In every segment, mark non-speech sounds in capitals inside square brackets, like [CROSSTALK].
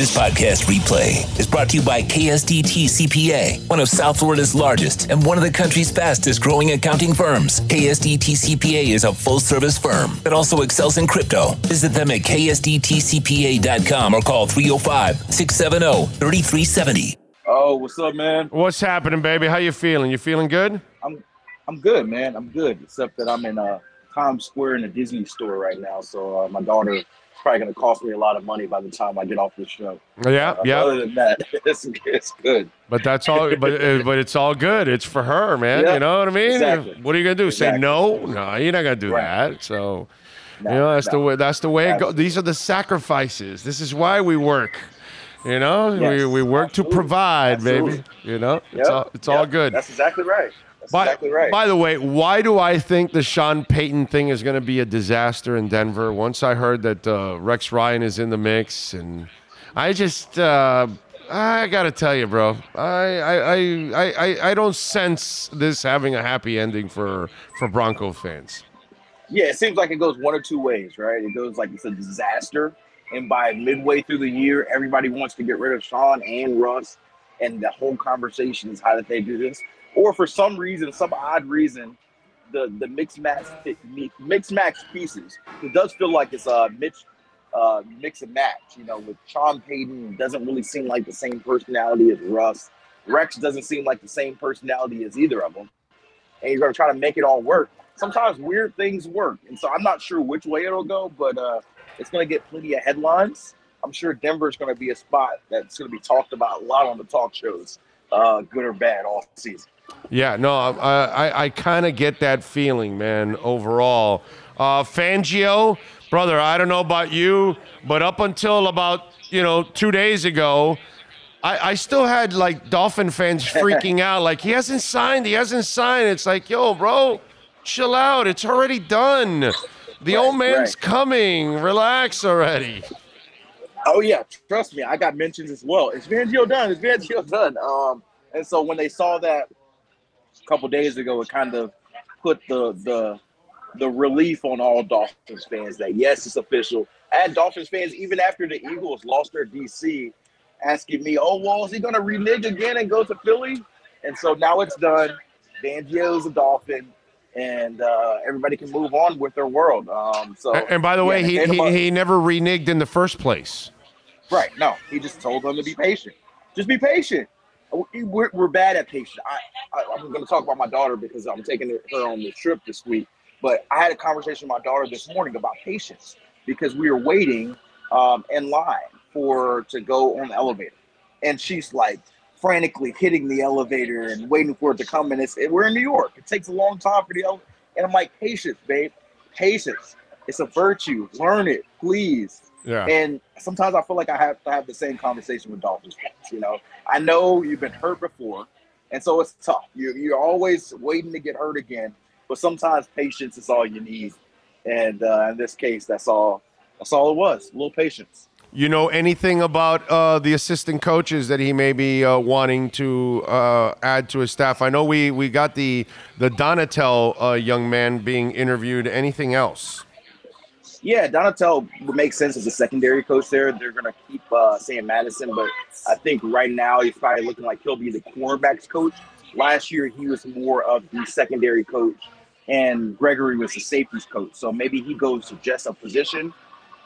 This podcast replay is brought to you by KSDT CPA, one of South Florida's largest and one of the country's fastest growing accounting firms. KSDT CPA is a full service firm that also excels in crypto. Visit them at ksdtcpa.com or call 305 670 3370. Oh, what's up, man? What's happening, baby? How you feeling? You feeling good? I'm I'm good, man. I'm good, except that I'm in uh, Times Square in a Disney store right now. So uh, my daughter probably going to cost me a lot of money by the time I get off the show. Yeah, Uh, yeah. Other than that, [LAUGHS] it's, it's good. But that's all. but uh, but it's all good. It's for her, man. Yeah, you know what I mean? exactly. What are you gonna do? Say no? No, you're not gonna do Right. that. So No, you know that's the way. That's the way it goes. These are the sacrifices. This is why we work. You know, we, Yes, we work absolutely. to provide, baby. You know, it's all it's all good. That's exactly right. That's By, exactly right. by the way, why do I think the Sean Payton thing is going to be a disaster in Denver? Once I heard that uh, Rex Ryan is in the mix, and I just, uh, I got to tell you, bro, I, I, I, I, I- I don't sense this having a happy ending for for Bronco fans. yeah, it seems like it goes one or two ways, right? It goes like it's a disaster, and by midway through the year, everybody wants to get rid of Sean and Russ, and the whole conversation is how did they do this? Or for some reason, some odd reason, the the mix match mix match pieces. It does feel like it's a mix uh, mix and match. You know, with Sean Payton doesn't really seem like the same personality as Russ. Rex doesn't seem like the same personality as either of them. And you're gonna try to make it all work. Sometimes weird things work, and so I'm not sure which way it'll go, but uh, it's gonna get plenty of headlines. I'm sure Denver's gonna be a spot that's gonna be talked about a lot on the talk shows, uh, good or bad, all season. Yeah, no, I, I, I kind of get that feeling, man. Overall, uh, Fangio, brother, I don't know about you, but up until about you know two days ago, I, I still had like Dolphin fans [LAUGHS] freaking out, like he hasn't signed, he hasn't signed. It's like, yo, bro, chill out. It's already done. The Right, old man's right. coming. Relax already. Oh yeah, trust me, I got mentions as well. Is Fangio done? Is Fangio [LAUGHS] done? Um, and so when they saw that couple days ago, it kind of put the the the relief on all Dolphins fans that yes, it's official. And Dolphins fans, even after the Eagles lost their DC, asking me, "Oh, well, is he going to renege again and go to Philly?" And so now it's done. Fangio's a Dolphin, and uh, everybody can move on with their world. Um, so And, by the way, he, he he never reneged in the first place. Right. No, he just told them to be patient. Just be patient. We- We're, we're bad at patience. I, I, I'm going to talk about my daughter because I'm taking her on the trip this week. But I had a conversation with my daughter this morning about patience because we were waiting um, in line for to go on the elevator, and she's like frantically hitting the elevator and waiting for it to come. And it's we're in New York. It takes a long time for the elevator. And I'm like, patience, babe, patience. It's a virtue. Learn it, please. Yeah. And sometimes I feel like I have to have the same conversation with Dolphins fans. You know, I know you've been hurt before, and so it's tough. You you're always waiting to get hurt again, but sometimes patience is all you need. And uh, in this case, that's all. That's all it was. A little patience. You know anything about uh, the assistant coaches that he may be uh, wanting to uh, add to his staff? I know we, we got the the Donatell uh, young man being interviewed. Anything else? Yeah, Donatell would make sense as a secondary coach there. They're going to keep uh, Sam Madison, but I think right now he's probably looking like he'll be the cornerbacks coach. Last year he was more of the secondary coach, and Gregory was the safeties coach. So maybe he goes to just a position,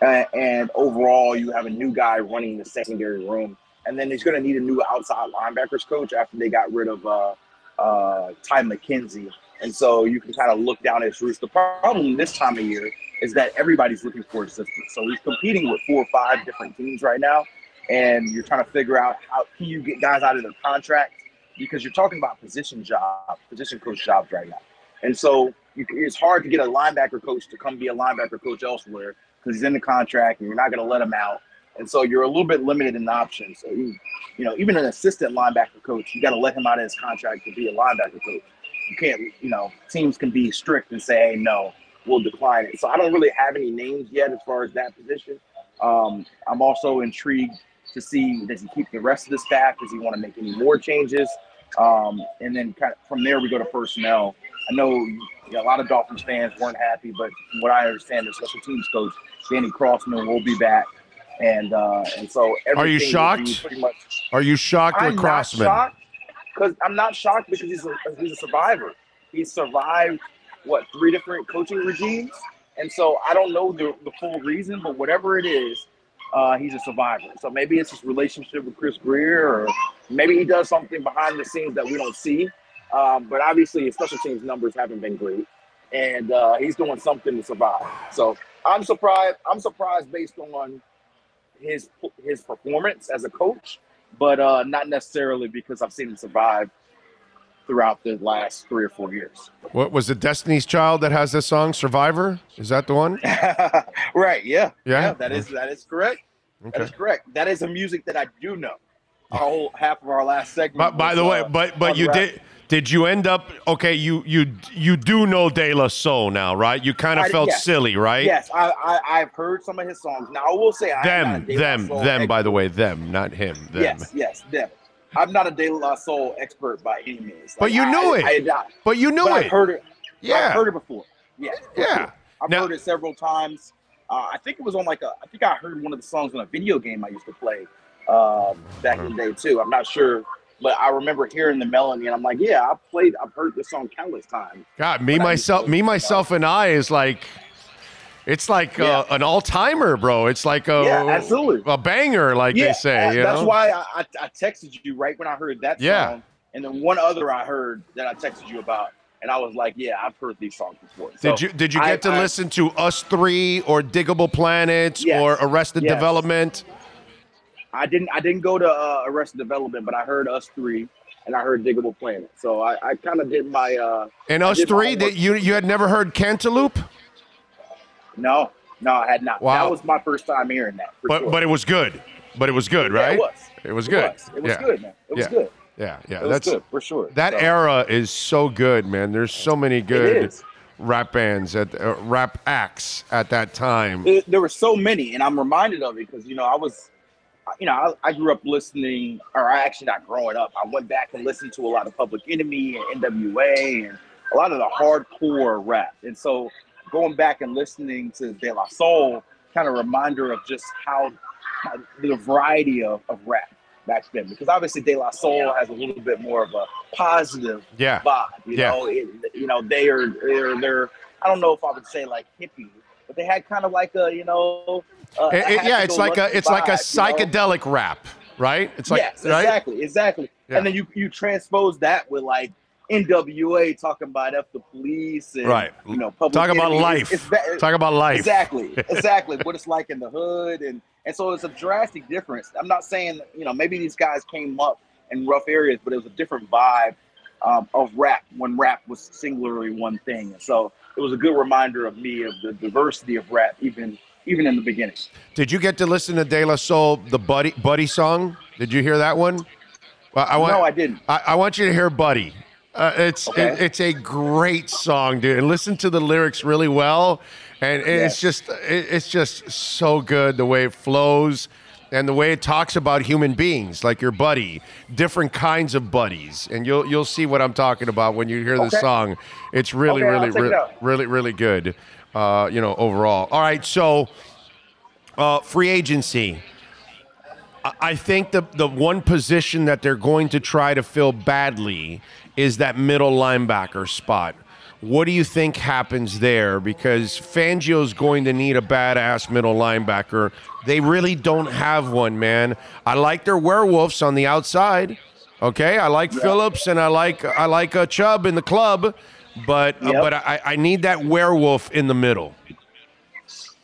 uh, and overall you have a new guy running the secondary room. And then he's going to need a new outside linebackers coach after they got rid of uh, uh, Ty McKenzie. And so you can kind of look down at his roots. The problem this time of year is that everybody's looking for assistance. So he's competing with four or five different teams right now, and you're trying to figure out how can you get guys out of their contract because you're talking about position job, position coach jobs right now. And so you, it's hard to get a linebacker coach to come be a linebacker coach elsewhere because he's in the contract and you're not going to let him out. And so you're a little bit limited in options. So you know, even an assistant linebacker coach, you got to let him out of his contract to be a linebacker coach. You can't, you know, teams can be strict and say, hey, no, we'll decline it. So I don't really have any names yet as far as that position. Um, I'm also intrigued to see does he keep the rest of the staff? Does he want to make any more changes? Um, and then kind of from there we go to personnel. I know, you know, a lot of Dolphins fans weren't happy, but from what I understand, the special teams coach Danny Crossman will be back. and uh, and so Are you everything will be shocked? Pretty much. Are you shocked I'm with Crossman? shocked because I'm not shocked because he's a he's a survivor. He survived what three different coaching regimes, and so I don't know the, the full reason, but whatever it is, uh, he's a survivor. So maybe it's his relationship with Chris Grier, or maybe he does something behind the scenes that we don't see. Um, but obviously, his special teams numbers haven't been great, and uh, he's doing something to survive. So I'm surprised. I'm surprised based on his his performance as a coach, but uh, not necessarily because I've seen him survive throughout the last three or four years. What was it? Destiny's Child that has this song, Survivor? Is that the one? [LAUGHS] right? Yeah. Yeah? That is that is correct. That Okay. is correct. That is a music that I do know. Our whole half of our last segment. But by was, the way, uh, but but you did did you end up okay? You you you do know De La Soul now, right? You kind of I- felt yes. silly, right? Yes, I, I I've heard some of his songs. Now I will say I not Them, them, them. By the way, them, not him. Them. Yes, yes, them. I'm not a De La Soul expert by any means. But you knew I, it. I, I, But you knew but it. I've heard it. yeah. I've heard it before. Yeah. Yeah. sure. I've Now- heard it several times. Uh, I think it was on like a. I think I heard one of the songs on a video game I used to play um, back in the day too. I'm not sure, but I remember hearing the melody and I'm like, yeah, I played. I've heard this song countless times. God, me myself, me myself, and I is like, it's like Yeah. uh, an all timer, bro. It's like a Yeah, absolutely. a banger, like yeah, they say. uh, that's know? why I, I, I texted you right when I heard that Yeah. song, and then one other I heard that I texted you about, and I was like, yeah, I've heard these songs before. So Did you did you I- get to I- listen to Us Three or Digable Planets Yes. or Arrested Yes. Development? I didn't I didn't go to uh, Arrested Development, but I heard Us Three, and I heard Digable Planet. So I, I kind of did my uh, And Us Three, that you you had never heard Cantaloop, no, no, I had not. Wow. That was my first time hearing that. But sure. but it was good. But it was good, Yeah, right? it was. It was It good. was. It was yeah. good, man. It was Yeah. good. Yeah, yeah. It was That's good for sure. that So, era is so good, man. There's so many good rap bands at uh, rap acts at that time. There, there were so many, and I'm reminded of it because you know I was, you know, I, I grew up listening, or I actually not growing up. I went back and listened to a lot of Public Enemy and NWA and a lot of the hardcore rap, and so going back and listening to De La Soul, kind of reminder of just how, how the variety of, of rap back then. Because obviously De La Soul has a little bit more of a positive Yeah. vibe. You Yeah. know, it, you know they are they're they're I don't know if I would say like hippie, but they had kind of like a you know. Uh, It- it- yeah, it's like a it's like a psychedelic rap, right? It's like yes, right? exactly, exactly. Yeah. And then you you transpose that with like NWA talking about F the police and Right. you know public Talk about Enemy. life. It's, it's, Talk about life. Exactly, [LAUGHS] exactly. what it's like in the hood, and and so it's a drastic difference. I'm not saying you know maybe these guys came up in rough areas, but it was a different vibe um, of rap when rap was singularly one thing. And so it was a good reminder of me of the diversity of rap, even even in the beginning. Did you get to listen to De La Soul, the Buddy Buddy song? Did you hear that one? Well, I want, no, I didn't. I, I want you to hear Buddy. Uh, it's Okay. it- it's a great song, dude. And listen to the lyrics really well, and it's just it, it's just so good the way it flows and the way it talks about human beings, like your buddy, different kinds of buddies, and you'll you'll see what I'm talking about when you hear this Okay. song. It's really Okay, really check it really, really really good. Uh, you know, overall. All right, so uh, free agency. I- I think the the one position that they're going to try to fill badly is that middle linebacker spot. What do you think happens there? Because Fangio's going to need a badass middle linebacker. They really don't have one, man. I like their werewolves on the outside. Okay, I like Phillips and I like I like uh, Chubb in the club, but uh, but I, I need that werewolf in the middle.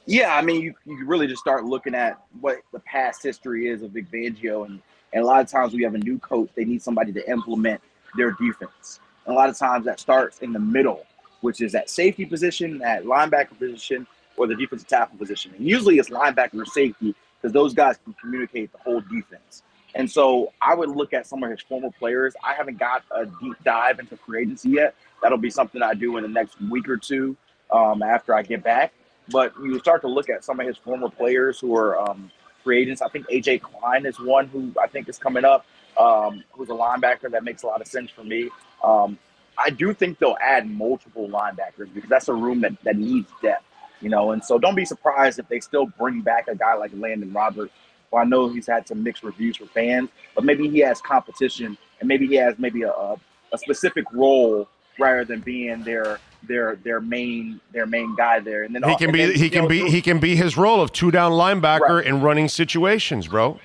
Yeah, I mean, you, you really just start looking at what the past history is of Vic Fangio, and, and a lot of times we have a new coach, they need somebody to implement their defense. And a lot of times that starts in the middle, which is that safety position, that linebacker position, or the defensive tackle position. And usually it's linebacker or safety because those guys can communicate the whole defense. And so I would look at some of his former players. I haven't got a deep dive into free agency yet. That'll be something I do in the next week or two um, after I get back. But you start to look at some of his former players who are um, free agents. I think AJ Klein is one who I think is coming up, um, who's a linebacker that makes a lot of sense for me. Um, I do think they'll add multiple linebackers because that's a room that, that needs depth. You know, and so don't be surprised if they still bring back a guy like Elandon Roberts. Well, I know he's had some mixed reviews for fans, but maybe he has competition and maybe he has maybe a, a, a specific role rather than being their their their main their main guy there. And then he can be then, he can know, be he can be his role of two down linebacker Right. in running situations, bro.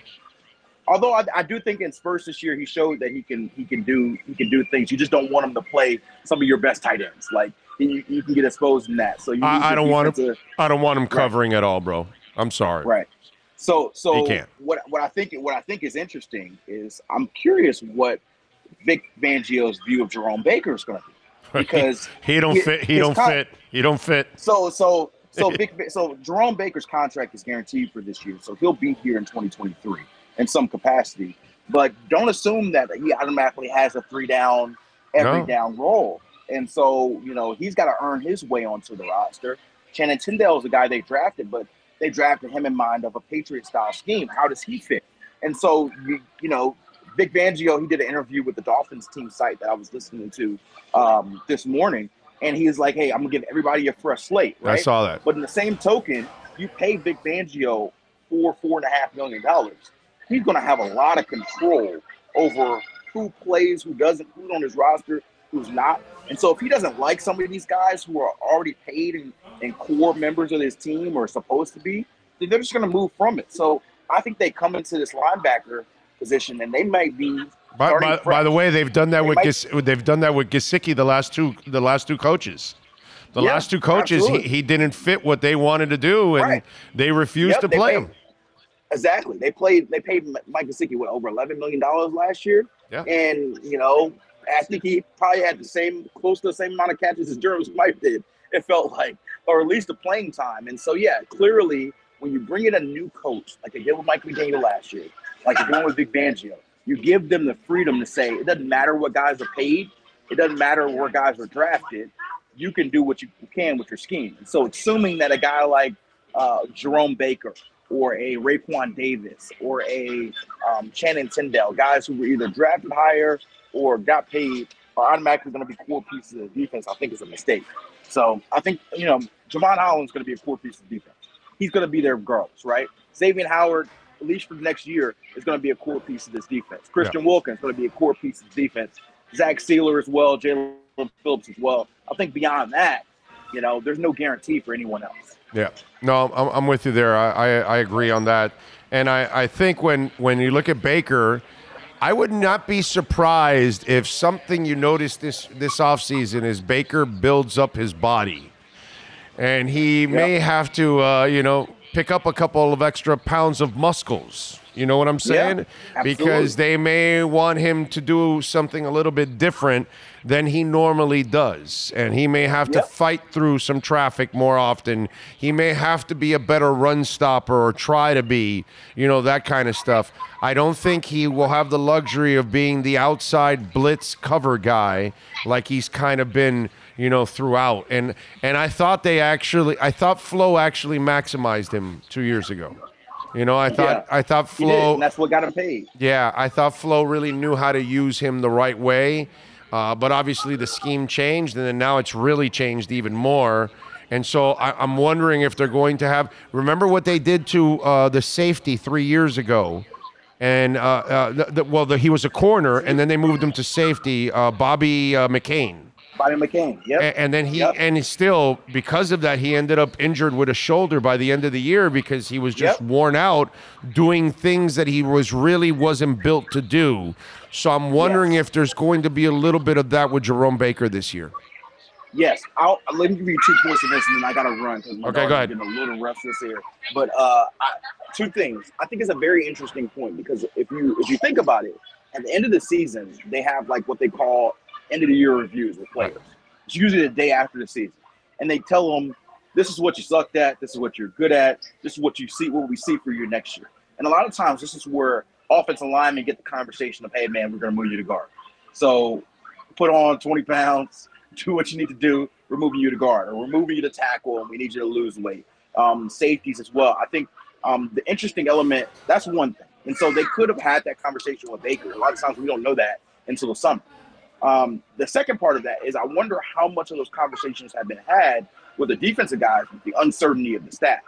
Although I, I do think in Spurs this year he showed that he can he can do he can do things. You just don't want him to play some of your best tight ends. Like you, you can get exposed in that. So you I, I don't want him. defensive- I don't want him covering at all, bro. I'm sorry. Right. So so He can't. what what I think what I think is interesting is I'm curious what Vic Fangio's view of Jerome Baker is going to be [LAUGHS] because he don't he- fit. He don't con- fit. He don't fit. So so so [LAUGHS] Vic, so Jerome Baker's contract is guaranteed for this year, so he'll be here in 2023 in some capacity. But don't assume that he automatically has a three down every No. down role. And so you know he's got to earn his way onto the roster. Channing Tindall is the guy they drafted, but they drafted him in mind of a Patriot style scheme. How does he fit? And so you, you know Vic Fangio, he did an interview with the Dolphins team site that I was listening to um, this morning, and he was like, "Hey, I'm gonna give everybody a fresh slate." I saw that. But in the same token, you pay Vic Fangio four, four and a half million dollars. He's going to have a lot of control over who plays, who doesn't, who's on his roster, who's not. And so if he doesn't like some of these guys who are already paid and, and core members of his team or supposed to be, then they're just going to move from it. So I think they come into this linebacker position and they might be By, by, by the way, they've done that They with might- Gis, they've done that with Gesicki the last two the last two coaches. The Yeah, last two coaches, he, absolutely. he didn't fit what they wanted to do, and Right. they refused Yep, to play paid- him. Exactly. They played. They paid Mike Gesicki what over eleven million dollars last year. Yeah. And you know, I think he probably had the same, close to the same amount of catches as Durham Smythe did. It felt like, or at least the playing time. And so, yeah, clearly, when you bring in a new coach, like they did with Mike McDaniel last year, like you're doing with Vic Fangio, you give them the freedom to say it doesn't matter what guys are paid, it doesn't matter where guys are drafted. You can do what you can with your scheme. So, assuming that a guy like uh, Jerome Baker or a Raekwon Davis or a um, Channing Tindall, guys who were either drafted higher or got paid, are automatically going to be core pieces of defense. I think is a mistake. So I think you know Jevon Holland's going to be a core piece of defense. He's going to be there regardless, right? Xavier Howard, at least for the next year, is going to be a core piece of this defense. Christian Wilkins is going to be a core piece of defense. Zach Sieler as well, Jaelan Phillips as well. I think beyond that, you know, there's no guarantee for anyone else. Yeah, no, I'm, I'm with you there. I, I, I agree on that, and I, I think when when you look at Baker, I would not be surprised if something you notice this this offseason is Baker builds up his body, and he may have to uh, you know pick up a couple of extra pounds of muscles. You know what I'm saying? because absolutely. they may want him to do something a little bit different than he normally does, and he may have to Yep. fight through some traffic more often. He may have to be a better run stopper or try to be, you know, that kind of stuff. I don't think he will have the luxury of being the outside blitz cover guy like he's kind of been, you know, throughout. And and I thought they actually I thought Flo actually maximized him 2 years ago. You know, I thought Yeah. I thought did, Flo and that's what got him paid. yeah, I thought Flo really knew how to use him the right way, uh, but obviously the scheme changed, and then now it's really changed even more. And so I, I'm wondering if they're going to have. Remember what they did to uh, the safety three years ago, and uh, uh, the, the, well, the, he was a corner, and then they moved him to safety. Uh, Bobby uh, McCain. Bobby McCain. Yep. A- And then he Yep. and he still because of that he ended up injured with a shoulder by the end of the year because he was just Yep. worn out doing things that he was really wasn't built to do. So I'm wondering if there's going to be a little bit of that with Jerome Baker this year. Yes, I'll let me give you two points of this, and then I gotta run because my Okay, dog's go ahead. getting a little restless here. But uh, I, two things. I think it's a very interesting point because if you if you think about it, at the end of the season, they have like what they call end of the year reviews with players. It's usually the day after the season, and they tell them this is what you sucked at, this is what you're good at, this is what you see, what we see for you next year. And a lot of times, this is where offensive linemen get the conversation of, hey man, we're gonna move you to guard. So put on 20 pounds, [LAUGHS] do what you need to do, we're moving you to guard, or we're moving you to tackle, and we need you to lose weight. Um, safeties as well. I think um, the interesting element, that's one thing. And so they could have had that conversation with Baker. A lot of times we don't know that until the summer. Um, the second part of that is I wonder how much of those conversations have been had with the defensive guys, with the uncertainty of the staff.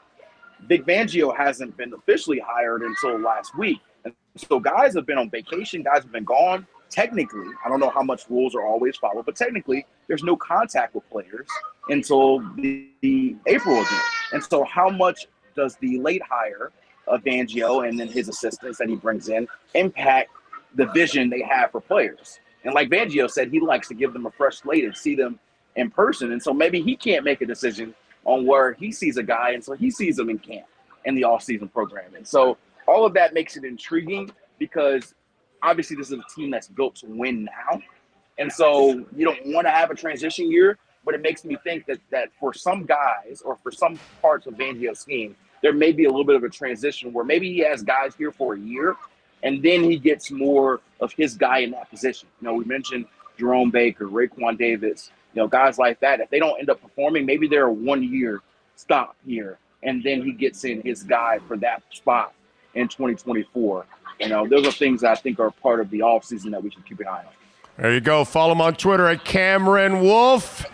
Vic Fangio hasn't been officially hired until last week. And so guys have been on vacation, guys have been gone. Technically, I don't know how much rules are always followed, but technically, there's no contact with players until the, the April event. And so, how much does the late hire of Fangio and then his assistants that he brings in impact the vision they have for players? And like Fangio said, he likes to give them a fresh slate and see them in person. And so maybe he can't make a decision on where he sees a guy, and so he sees them in camp in the off-season program. And so all of that makes it intriguing because obviously this is a team that's built to win now. And so you don't want to have a transition year, but it makes me think that that for some guys or for some parts of Fangio's scheme, there may be a little bit of a transition where maybe he has guys here for a year and then he gets more of his guy in that position. You know, we mentioned Jerome Baker, Raekwon Davis, you know, guys like that. If they don't end up performing, maybe they're a one year stop here, and then he gets in his guy for that spot in 2024. You know, those are things I think are part of the offseason that we should keep an eye on. There you go. Follow him on Twitter at Cameron Wolfe.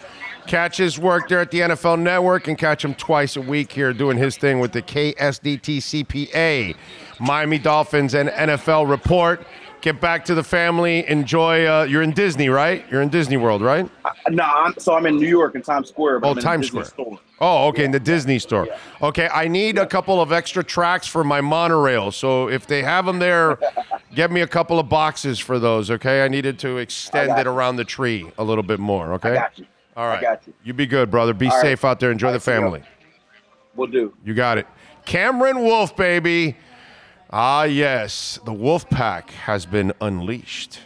Catch his work there at the NFL Network and catch him twice a week here doing his thing with the KSDT CPA, Miami Dolphins, and NFL Report. Get back to the family. Enjoy. Uh, you're in Disney, right? You're in Disney World, right? Uh, no, I'm, so I'm in New York in Times Square. oh, Times Square. Store. Oh, okay, yeah. in the Disney store. Yeah. Okay, I need yeah. a couple of extra tracks for my monorail. So if they have them there, [LAUGHS] get me a couple of boxes for those. Okay, I needed to extend it around the tree a little bit more. Okay. I got you. All right. I got you. You be good, brother. Be All safe right. out there. Enjoy the family. We'll do. You got it. Cameron Wolfe, baby. Ah, yes. The Wolf Pack has been unleashed.